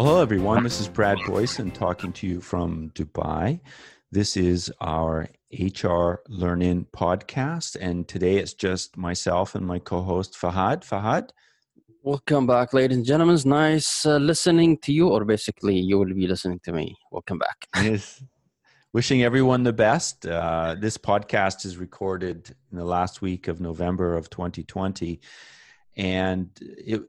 Well, hello, everyone. This is Brad Boyson talking to you from Dubai. This is our HR Learn In podcast. And today it's just myself and my co host, Fahad. Fahad? Welcome back, ladies and gentlemen. It's nice uh, listening to you, or basically, you will be listening to me. Welcome back. Yes. Wishing everyone the best. Uh, this podcast is recorded in the last week of November of 2020. And it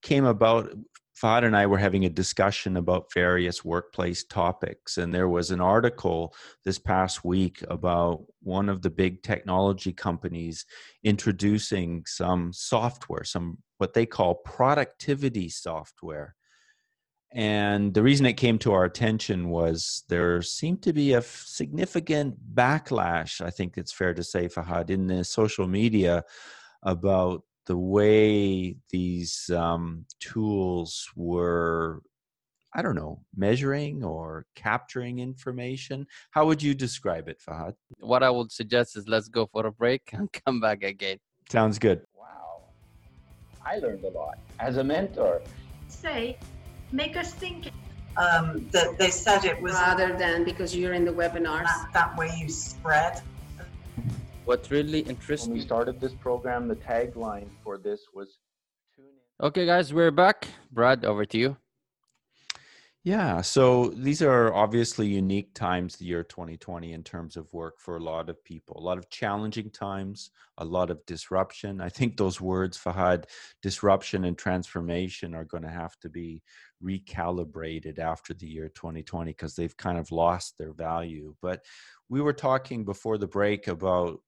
came about Fahad and I were having a discussion about various workplace topics, and there was an article this past week about one of the big technology companies introducing some software, some what they call productivity software. And the reason it came to our attention was there seemed to be a significant backlash, I think it's fair to say, Fahad, in the social media about the way these um, tools were i don't know measuring or capturing information how would you describe it fahad? What i would suggest is let's go for a break and come back again. Sounds good. Wow. I learned a lot. As a mentor. Say make us think. Um, that they said it was rather than because you're in the webinars that, that way you spread what really interests when we started this program the tagline for this was okay guys we're back. Brad over to you. Yeah so these are obviously unique times the year 2020 in terms of work for a lot of people. A lot of challenging times a lot of disruption. I think those words fahad disruption and transformation are going to have to be recalibrated after the year 2020 because they've kind of lost their value. But we were talking before the break about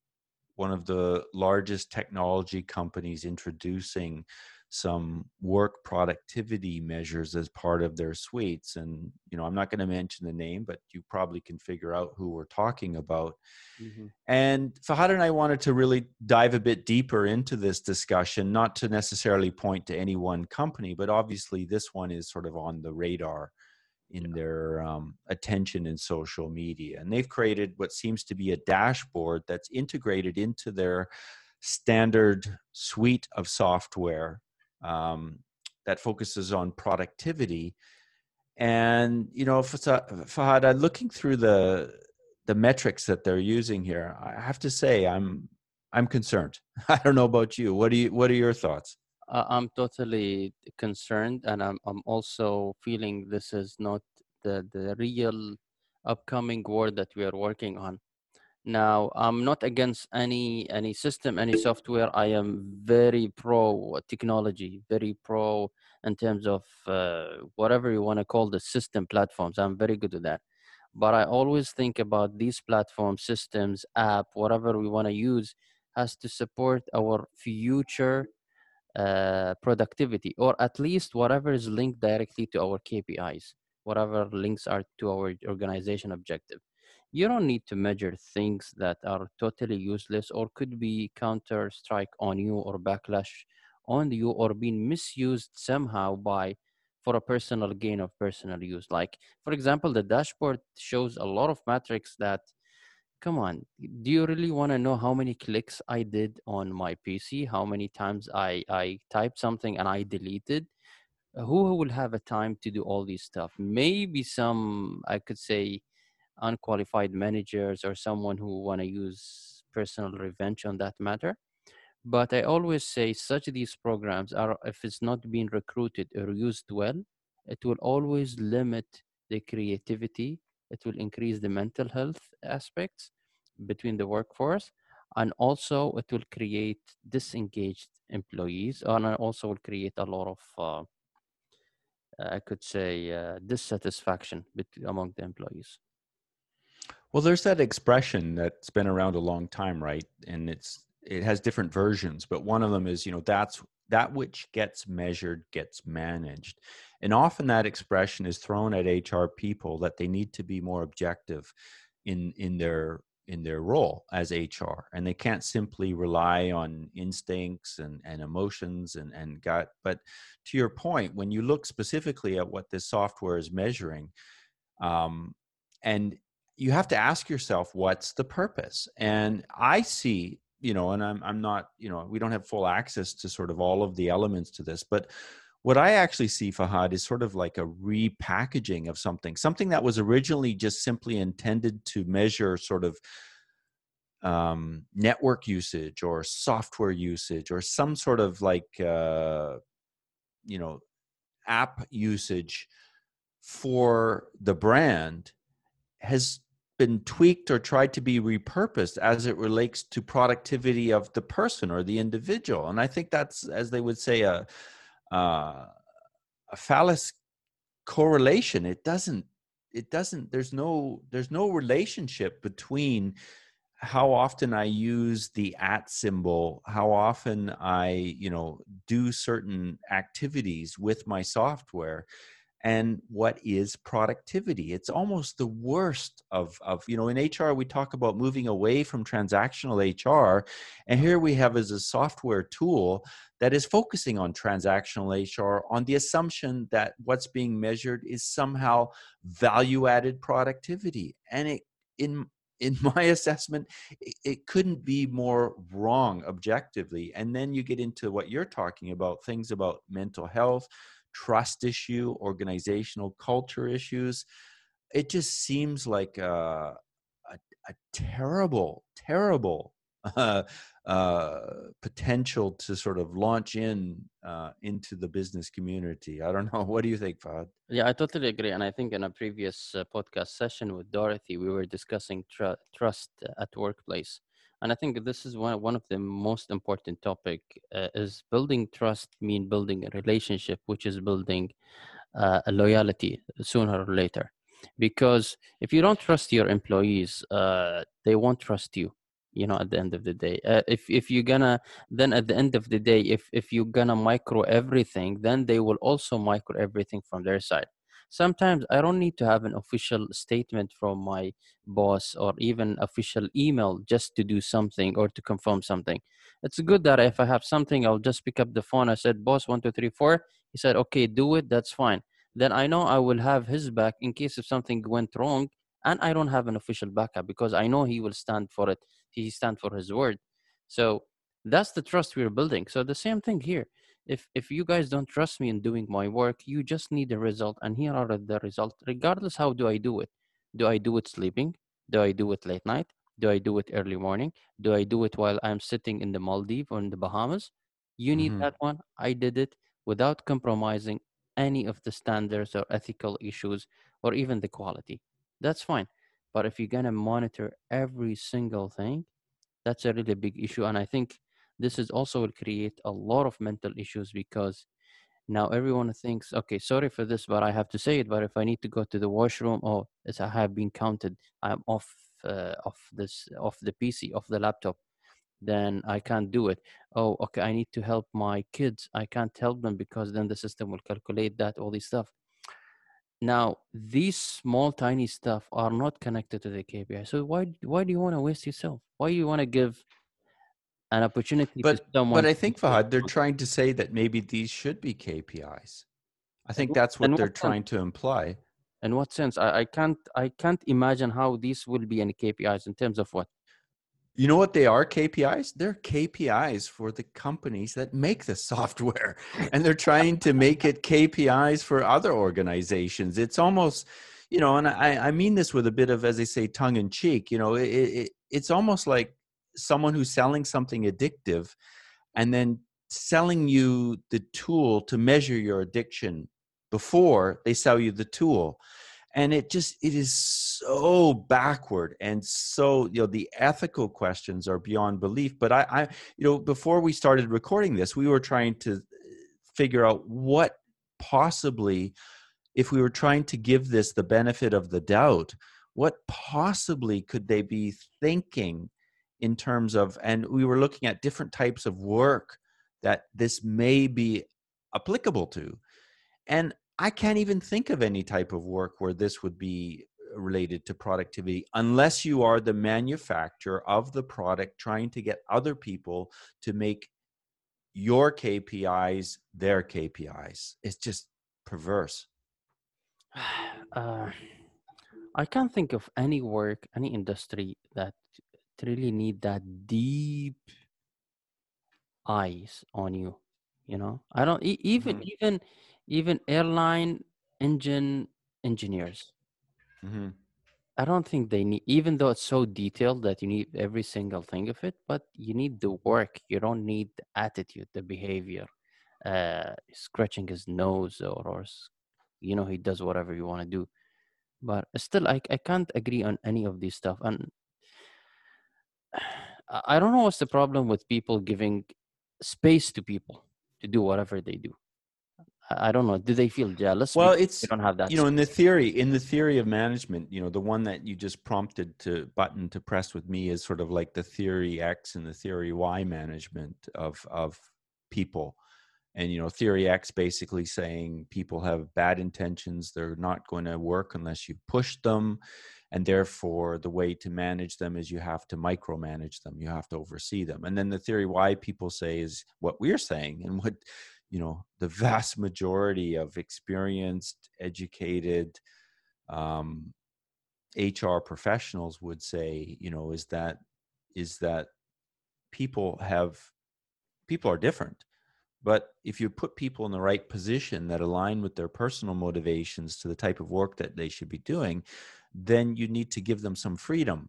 one of the largest technology companies introducing some work productivity measures as part of their suites. And you know i'm not going to mention the name but you probably can figure out who we're talking about. Mm-hmm. and fahad and i wanted to really dive a bit deeper into this discussion not to necessarily point to any one company but obviously this one is sort of on the radar in their um, attention in social media. And they've created what seems to be a dashboard that's integrated into their standard suite of software um, that focuses on productivity. And you know, Fahad, looking through the the metrics that they're using here. I have to say, I'm I'm concerned. I don't know about you. What do you What are your thoughts? Uh, I'm totally concerned, and I'm I'm also feeling this is not the the real upcoming war that we are working on. Now, I'm not against any any system, any software. I am very pro technology, very pro in terms of uh, whatever you want to call the system platforms. I'm very good at that. But I always think about these platform systems, app, whatever we want to use, has to support our future uh, productivity or at least whatever is linked directly to our KPIs, whatever links are to our organization objective. You don't need to measure things that are totally useless or could be counter strike on you or backlash on you or being misused somehow by for a personal gain of personal use. Like, for example, the dashboard shows a lot of metrics that come on do you really want to know how many clicks i did on my pc how many times i i typed something and i deleted? Uh, who will have a time to do all these stuff? Maybe some i could say unqualified managers or someone who want to use personal revenge on that matter. But i always say such these programs are if it's not being recruited or used well it will always limit the creativity it will increase the mental health aspects between the workforce and also it will create disengaged employees and also will create a lot of uh, i could say uh, dissatisfaction among the employees. Well there's that expression that's been around a long time right? And it's it has different versions but one of them is you know that's that which gets measured gets managed and often that expression is thrown at hr people that they need to be more objective in in their in their role as hr and they can't simply rely on instincts and, and emotions and, and gut but to your point when you look specifically at what this software is measuring um, and you have to ask yourself what's the purpose? And i see you know and i'm i'm not you know we don't have full access to sort of all of the elements to this but what I actually see, Fahad, is sort of like a repackaging of something, something that was originally just simply intended to measure sort of um, network usage or software usage or some sort of like, uh, you know, app usage for the brand has been tweaked or tried to be repurposed as it relates to productivity of the person or the individual. And I think that's, as they would say, a uh, a phallus correlation. It doesn't. It doesn't. There's no. There's no relationship between how often I use the at symbol, how often I, you know, do certain activities with my software and what is productivity. It's almost the worst of of you know in hr we talk about moving away from transactional hr and here we have as a software tool that is focusing on transactional hr on the assumption that what's being measured is somehow value added productivity and it in in my assessment it, it couldn't be more wrong objectively and then you get into what you're talking about things about mental health trust issue, organizational culture issues. It just seems like a, a, a terrible, terrible uh, uh, potential to sort of launch in uh, into the business community. I don't know. What do you think, Fahad? Yeah, I totally agree. And I think in a previous uh, podcast session with Dorothy, we were discussing tr- trust at workplace and i think this is one, one of the most important topic uh, is building trust mean building a relationship which is building uh, a loyalty sooner or later. Because if you don't trust your employees uh, they won't trust you you know at the end of the day. Uh, if if you're gonna then at the end of the day if if you're gonna micro everything then they will also micro everything from their side sometimes i don't need to have an official statement from my boss or even official email just to do something or to confirm something. It's good that if i have something i'll just pick up the phone. I said boss one two three four. He said okay do it. That's fine. Then i know i will have his back in case if something went wrong and i don't have an official backup because i know he will stand for it. He stand for his word. So that's the trust we're building. So the same thing here if if you guys don't trust me in doing my work you just need a result and here are the results regardless how do i do it? Do i do it sleeping? Do i do it late night? Do i do it early morning? Do i do it while i'm sitting in the maldives or in the bahamas? You need mm-hmm. that one. I did it without compromising any of the standards or ethical issues or even the quality. That's fine. But if you're going to monitor every single thing that's a really big issue and i think this is also will create a lot of mental issues because now everyone thinks okay sorry for this but i have to say it but if i need to go to the washroom oh as i have been counted. I'm off uh, this off the pc off the laptop. Then i can't do it. Oh okay i need to help my kids. I can't help them because then the system will calculate that all this stuff. Now these small tiny stuff are not connected to the kpi so why why do you want to waste yourself? Why do you want to give an opportunity but, But I think, Fahad, they're trying to say that maybe these should be KPIs. I think that's what they're trying to imply. In what sense? I, I can't I can't imagine how these will be any KPIs in terms of what? You know what they are KPIs? They're KPIs for the companies that make the software. And they're trying to make it KPIs for other organizations. It's almost, you know, and I, I mean this with a bit of, as they say, tongue in cheek, you know, it, it, it's almost like someone who's selling something addictive and then selling you the tool to measure your addiction before they sell you the tool. And it just it is so backward and so you know the ethical questions are beyond belief. But i i you know before we started recording this we were trying to uh, figure out what possibly if we were trying to give this the benefit of the doubt what possibly could they be thinking in terms of and we were looking at different types of work that this may be applicable to and i can't even think of any type of work where this would be related to productivity unless you are the manufacturer of the product trying to get other people to make your KPIs their KPIs. It's just perverse. Uh, I can't think of any work, any industry that really need that deep eyes on you you know? I don't even Mhm. even even airline engine engineers. Mhm. i don't think they need even though it's so detailed that you need every single thing of it but you need the work. You don't need the attitude the behavior uh scratching his nose or, or you know he does whatever you want to do. But still I, I can't agree on any of these stuff. And I- don't know what's the problem with people giving space to people to do whatever they do. I, don't know. Do they feel jealous Well, it's they don't have that you know in the theory in the theory of management you know the one that you just prompted to button to press with me is sort of like the theory x and the theory y management of of people. And you know theory x basically saying people have bad intentions they're not going to work unless you push them and therefore the way to manage them is you have to micromanage them you have to oversee them and then the theory y people say is what we're saying and what you know the vast majority of experienced educated um, hr professionals would say you know is that is that people have people are different. But if you put people in the right position that align with their personal motivations to the type of work that they should be doing then you need to give them some freedom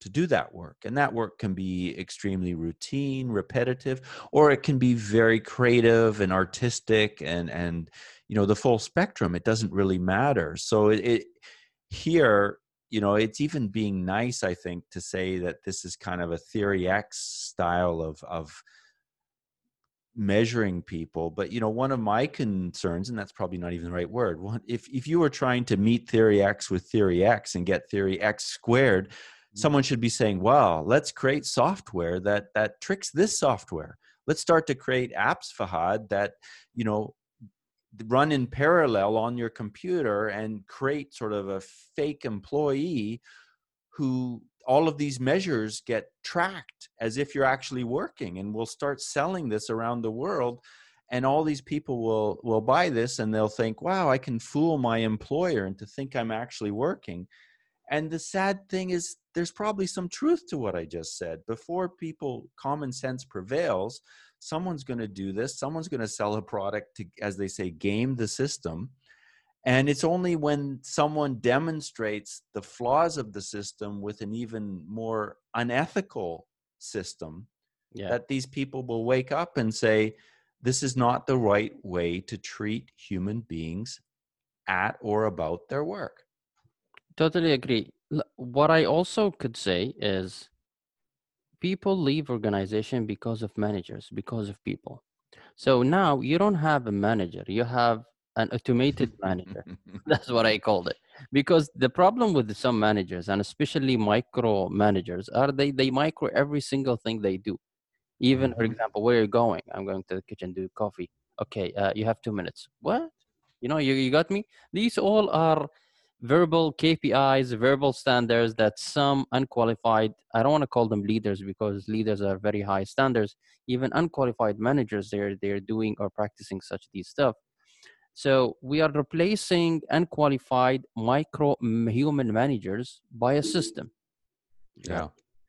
to do that work and that work can be extremely routine repetitive or it can be very creative and artistic and and you know the full spectrum it doesn't really matter. So it, it here you know it's even being nice i think to say that this is kind of a theory x style of of measuring people but you know one of my concerns and that's probably not even the right word one if if you were trying to meet theory x with theory x and get theory x squared mm. someone should be saying well let's create software that that tricks this software. Let's start to create apps fahad that you know run in parallel on your computer and create sort of a fake employee who all of these measures get tracked as if you're actually working and we'll start selling this around the world and all these people will will buy this and they'll think wow i can fool my employer into think i'm actually working. And the sad thing is there's probably some truth to what i just said. Before people common sense prevails someone's going to do this someone's going to sell a product to as they say game the system and it's only when someone demonstrates the flaws of the system with an even more unethical system yeah that these people will wake up and say, this is not the right way to treat human beings at or about their work. Totally agree. What I also could say is people leave organization because of managers, because of people. So now you don't have a manager, you have an automated manager. That's what I called it. Because the problem with some managers, and especially micro managers, are they they micro every single thing they do. Even for Mhm. example, where you're going, I'm going to the kitchen do coffee. Okay, uh, you have two minutes. What? You know, you, you got me. These all are verbal KPIs, verbal standards that some unqualified, I don't want to call them leaders because leaders are very high standards. Even unqualified managers, they're they're doing or practicing such these stuff. So we are replacing unqualified micro human managers by a system. Yeah.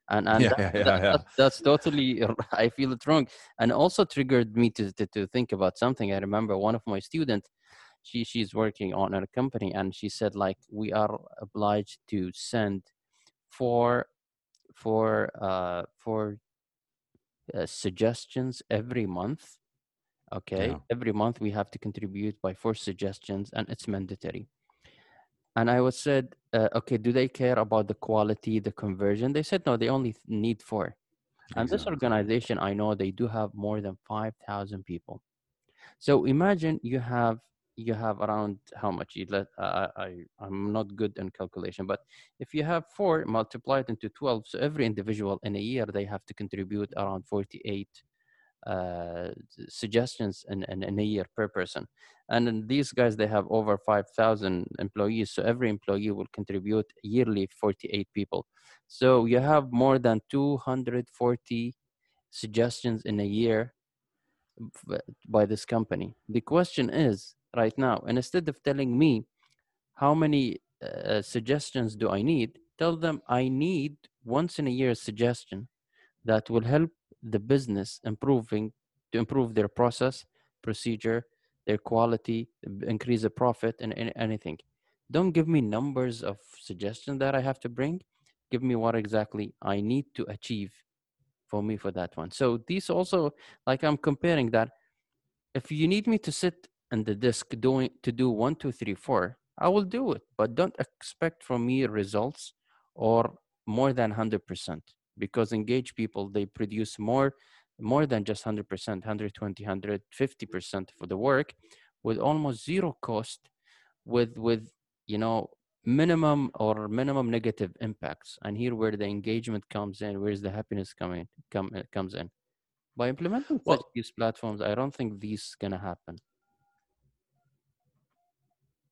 And and Yeah, that- yeah, that- yeah, that- that's totally I feel it wrong. And also triggered me to, to to think about something. I remember one of my students, she she's working on a company and she said like we are obliged to send four four uh four uh, suggestions every month okay Yeah. every month we have to contribute by four suggestions and it's mandatory. And i was said uh, okay do they care about the quality the conversion? They said no they only need four. And this organization i know they do have more than 5000 people. So imagine you have you have around how much? You let uh, i i'm not good in calculation but if you have four multiply it into 12 so every individual in a year they have to contribute around 48 uh, suggestions in, in, in a year per person. And these guys they have over 5000 employees so every employee will contribute yearly 48 people. So you have more than 240 suggestions in a year by this company. The question is right now instead of telling me how many uh, suggestions do i need tell them i need once in a year a suggestion that will help the business improving to improve their process procedure, their quality, increase the profit, and, anything. Don't give me numbers of suggestion that I have to bring. Give me what exactly I need to achieve for me for that one. So these also, like I'm comparing that. If you need me to sit in the disk doing to do one, two, three, four, I will do it. But don't expect from me results or more than hundred percent because engaged people they produce more more than just 100% 120 150% for the work with almost zero cost with with you know minimum or minimum negative impacts. And here where the engagement comes in where's the happiness coming come comes in? By implementing such these platforms i don't think these gonna happen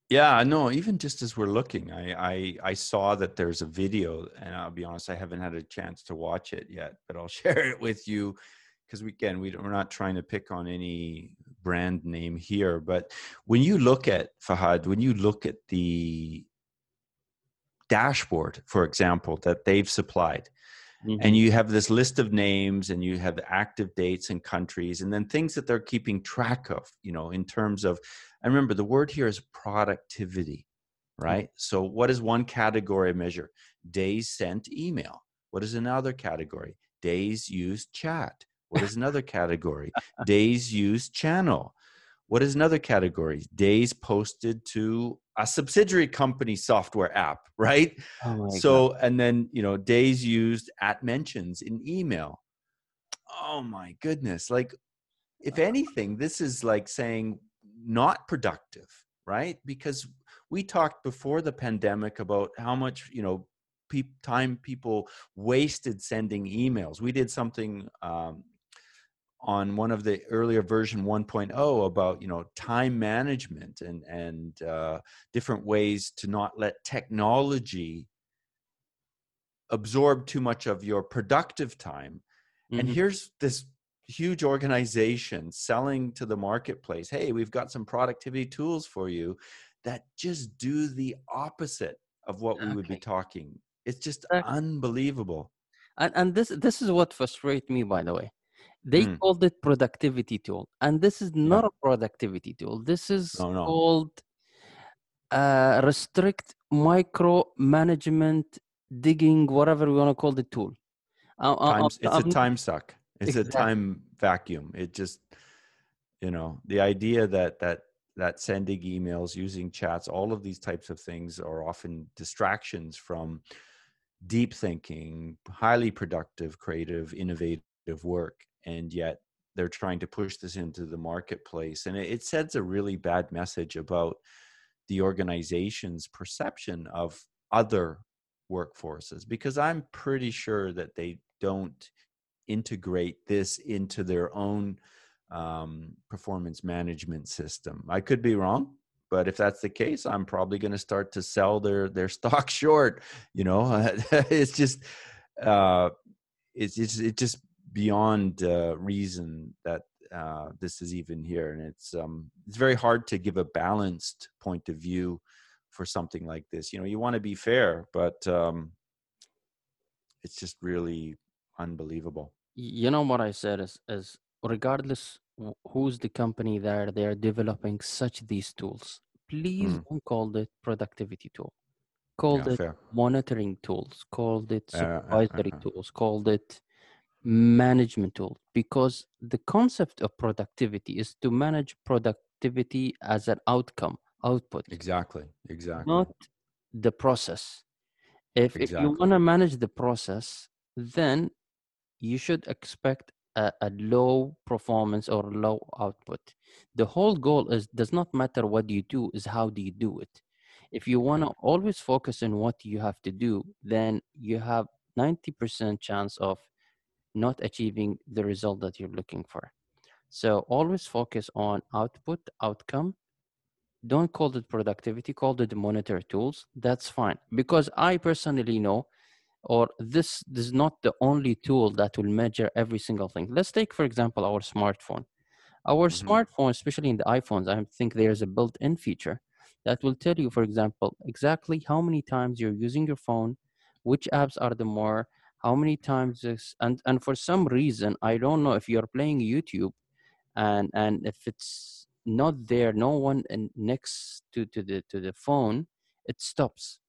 Yeah, no, even just as we're looking, I, I I saw that there's a video, and I'll be honest, I haven't had a chance to watch it yet, but I'll share it with you because we again we we're not trying to pick on any brand name here, but when you look at Fahad, when you look at the dashboard, for example, that they've supplied, and mm-hmm. you have this list of names and you have active dates and countries and then things that they're keeping track of you know in terms of i remember the word here is productivity mm. right? So what is one category measure? Days sent email. What is another category? Days used chat. What is another category? Days used channel. What is another category? Days posted to a subsidiary company software app right? Oh my God. so and then you know days used at mentions in email. Oh my goodness like if anything this is like saying not productive right? Because we talked before the pandemic about how much you know pe- time people wasted sending emails. We did something um, on one of the earlier version 1.0 about you know time management and and uh, different ways to not let technology absorb too much of your productive time and Mhm. here's this huge organization selling to the marketplace hey we've got some productivity tools for you that just do the opposite of what we would be talking it's just Exactly. unbelievable and, and this this is what frustrates me by the way they Mm. called it productivity tool and this is not a productivity tool. This is No, no. called uh, restrict micro management digging whatever we want to call the tool. I- I- Times, I'm- it's a I'm- time suck. It's a time vacuum. It just you know the idea that that that sending emails using chats all of these types of things are often distractions from deep thinking highly productive creative innovative work and yet they're trying to push this into the marketplace and it, it sends a really bad message about the organization's perception of other workforces because i'm pretty sure that they don't integrate this into their own um, performance management system. I could be wrong, but if that's the case, I'm probably going to start to sell their their stock short. You know, it's just uh, it's it's it's just beyond uh, reason that uh, this is even here, and it's um, it's very hard to give a balanced point of view for something like this. You know, you want to be fair, but um, it's just really unbelievable. you know what i said is is regardless who's the company that they're developing such these tools please Mm. don't call it productivity tool called Yeah, it fair. monitoring tools called it Uh, uh, uh, supervisory uh. tools called it management tool because the concept of productivity is to manage productivity as an outcome output Exactly. Exactly. not the process if, if you want to manage the process then you should expect a, a low performance or low output the whole goal is does not matter what you do is how do you do it if you want to always focus on what you have to do then you have 90% chance of not achieving the result that you're looking for. So always focus on output outcome. Don't call it productivity call it monitor tools. That's fine. Because i personally know or this, this is not the only tool that will measure every single thing. Let's take for example our smartphone. Our Mhm. smartphone especially in the iphones i think there's a built-in feature that will tell you for example exactly how many times you're using your phone which apps are the more how many times this and and for some reason i don't know if you're playing youtube and and if it's not there no one in, next to to the to the phone it stops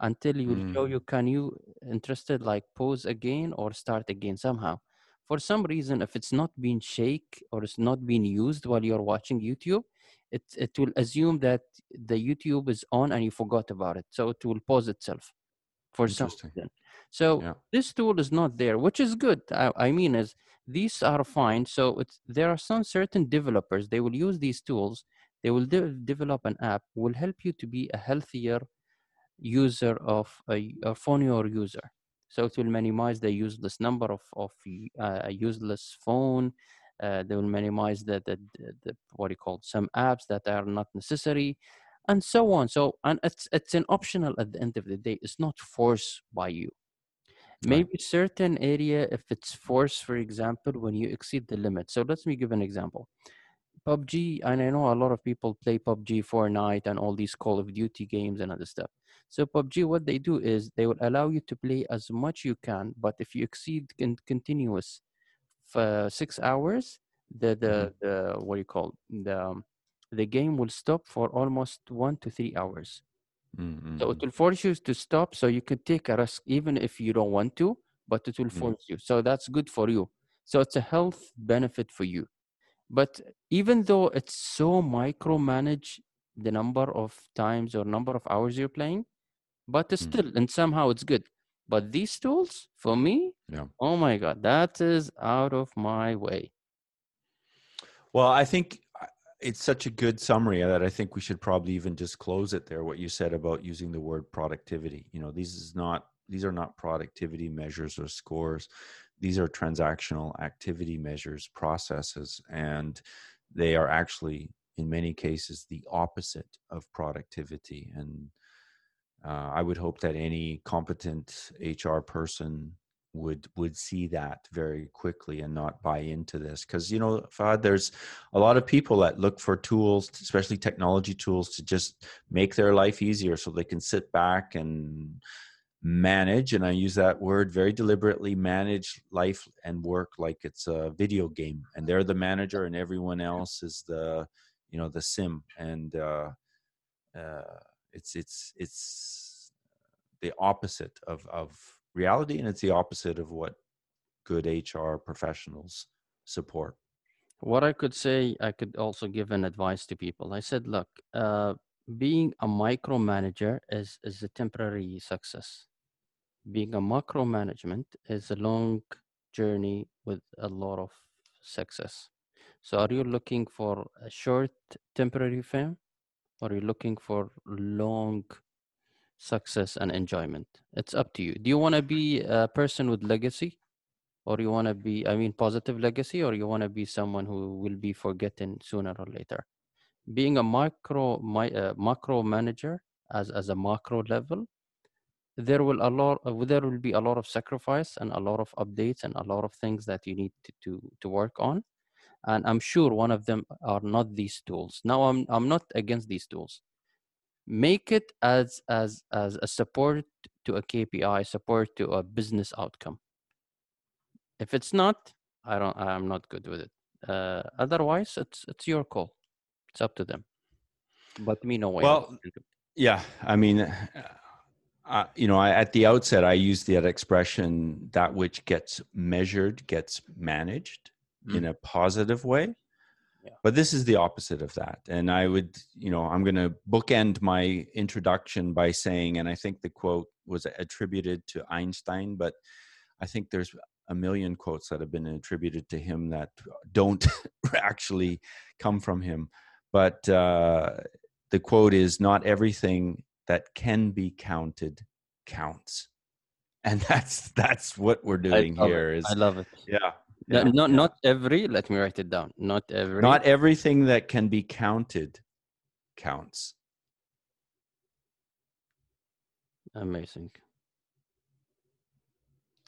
until you will show Mm. you can you interested like pause again or start again somehow. For some reason if it's not being shake or it's not being used while you're watching youtube it it will assume that the youtube is on and you forgot about it so it will pause itself for some reason so Yeah. this tool is not there which is good. I, I mean is these are fine so it's there are some certain developers they will use these tools they will de- develop an app will help you to be a healthier user of a, a phone or user. So it will minimize the useless number of of uh, a useless phone uh, they will minimize the, the, the, what you call some apps that are not necessary and so on. So and it's it's an optional at the end of the day it's not forced by you maybe certain area if it's forced for example when you exceed the limit so let me give an example PUBG, and I know a lot of people play PUBG, Fortnite, and all these Call of Duty games and other stuff. So PUBG, what they do is they will allow you to play as much you can, but if you exceed con- continuous for six hours, the the, the what do you call it? the um, the game will stop for almost one to three hours. Mm, So it will force you to stop, so you could take a risk even if you don't want to, but it will force you. So that's good for you. So it's a health benefit for you. But even though it's so micromanage the number of times or number of hours you're playing, but it's Mm. still and somehow it's good. But these tools, for me, Yeah. oh my god, that is out of my way. Well, I think it's such a good summary that I think we should probably even just close it there. What you said about using the word productivity. You know, these is not these are not productivity measures or scores. These are transactional activity measures, processes, and they are actually, in many cases, the opposite of productivity. And uh, I would hope that any competent HR person would would see that very quickly and not buy into this because you know Fahad, there's a lot of people that look for tools especially technology tools to just make their life easier so they can sit back and manage and i use that word very deliberately manage life and work like it's a video game and they're the manager and everyone else is the you know the sim and uh, uh it's it's it's the opposite of of reality and it's the opposite of what good hr professionals support What I could say, I could also give an advice to people. I said, look, uh, being a micromanager is, is a temporary success. Being a macro management is a long journey with a lot of success. So, are you looking for a short temporary fame, or are you looking for long success and enjoyment? It's up to you. Do you want to be a person with legacy? or you want to be i mean positive legacy or you want to be someone who will be forgotten sooner or later being a micro my uh, macro manager as as a macro level there will a lot uh, there will be a lot of sacrifice and a lot of updates and a lot of things that you need to to, to work on and i'm sure one of them are not these tools now i'm i'm not against these tools make it as as as a support to a kpi support to a business outcome. If it's not i don't i'm not good with it. Uh, otherwise it's it's your call. It's up to them. But me no way. Well, yeah i mean uh, you know I, at the outset i used that expression that which gets measured gets managed in a positive way Yeah. but this is the opposite of that and i would you know i'm going to bookend my introduction by saying and i think the quote was attributed to einstein but i think there's a million quotes that have been attributed to him that don't actually come from him but uh, the quote is not everything that can be counted counts and that's that's what we're doing here it. is i love it yeah, No, not not every let me write it down not every not everything that can be counted counts. Amazing.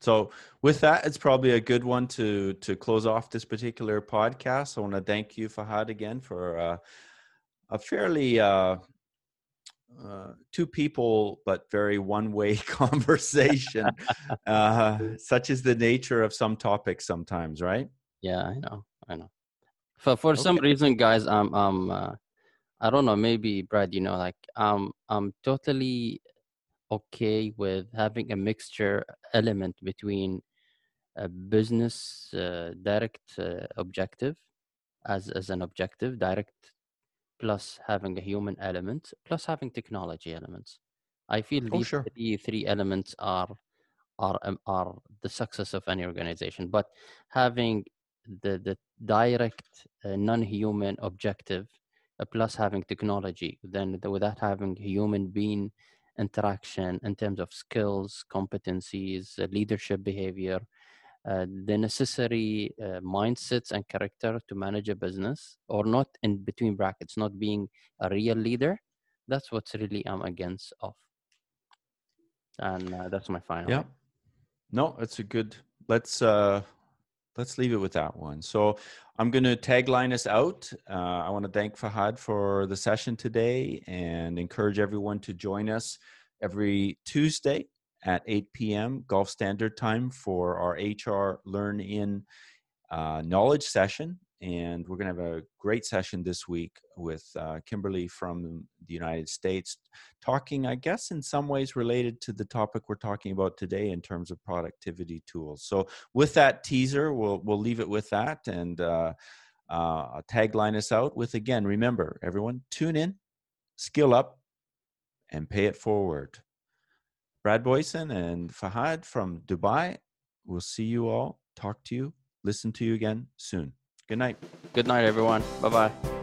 So with that it's probably a good one to to close off this particular podcast. I want to thank you fahad again for uh, a fairly uh, uh, two people but very one way conversation uh, such is the nature of some topics sometimes right yeah i know i know For for some reason, guys, I'm um uh, I don't know. Maybe Brad, you know, like um I'm totally okay with having a mixture element between a business uh, direct uh, objective as as an objective direct plus having a human element plus having technology elements i feel Oh, these sure. three three elements are are um, are the success of any organization but having the the direct uh, non-human objective uh, plus having technology then the, without having human being interaction in terms of skills competencies uh, leadership behavior uh, the necessary uh, mindsets and character to manage a business or not in between brackets not being a real leader that's what's really i'm against of and uh, that's my final Yeah. No, it's a good. Let's uh let's leave it with that one. So I'm going to tagline us out. Uh, I want to thank Fahad for the session today and encourage everyone to join us every Tuesday at 8 p.m. Gulf Standard Time for our HR Learn In uh, knowledge session. And we're going to have a great session this week with uh, Kimberly from the United States, talking, I guess, in some ways related to the topic we're talking about today in terms of productivity tools. So, with that teaser, we'll we'll leave it with that, and uh, uh, tagline us out with again. Remember, everyone, tune in, skill up, and pay it forward. Brad Boyson and Fahad from Dubai. We'll see you all. Talk to you. Listen to you again soon. Good night. good night everyone bye bye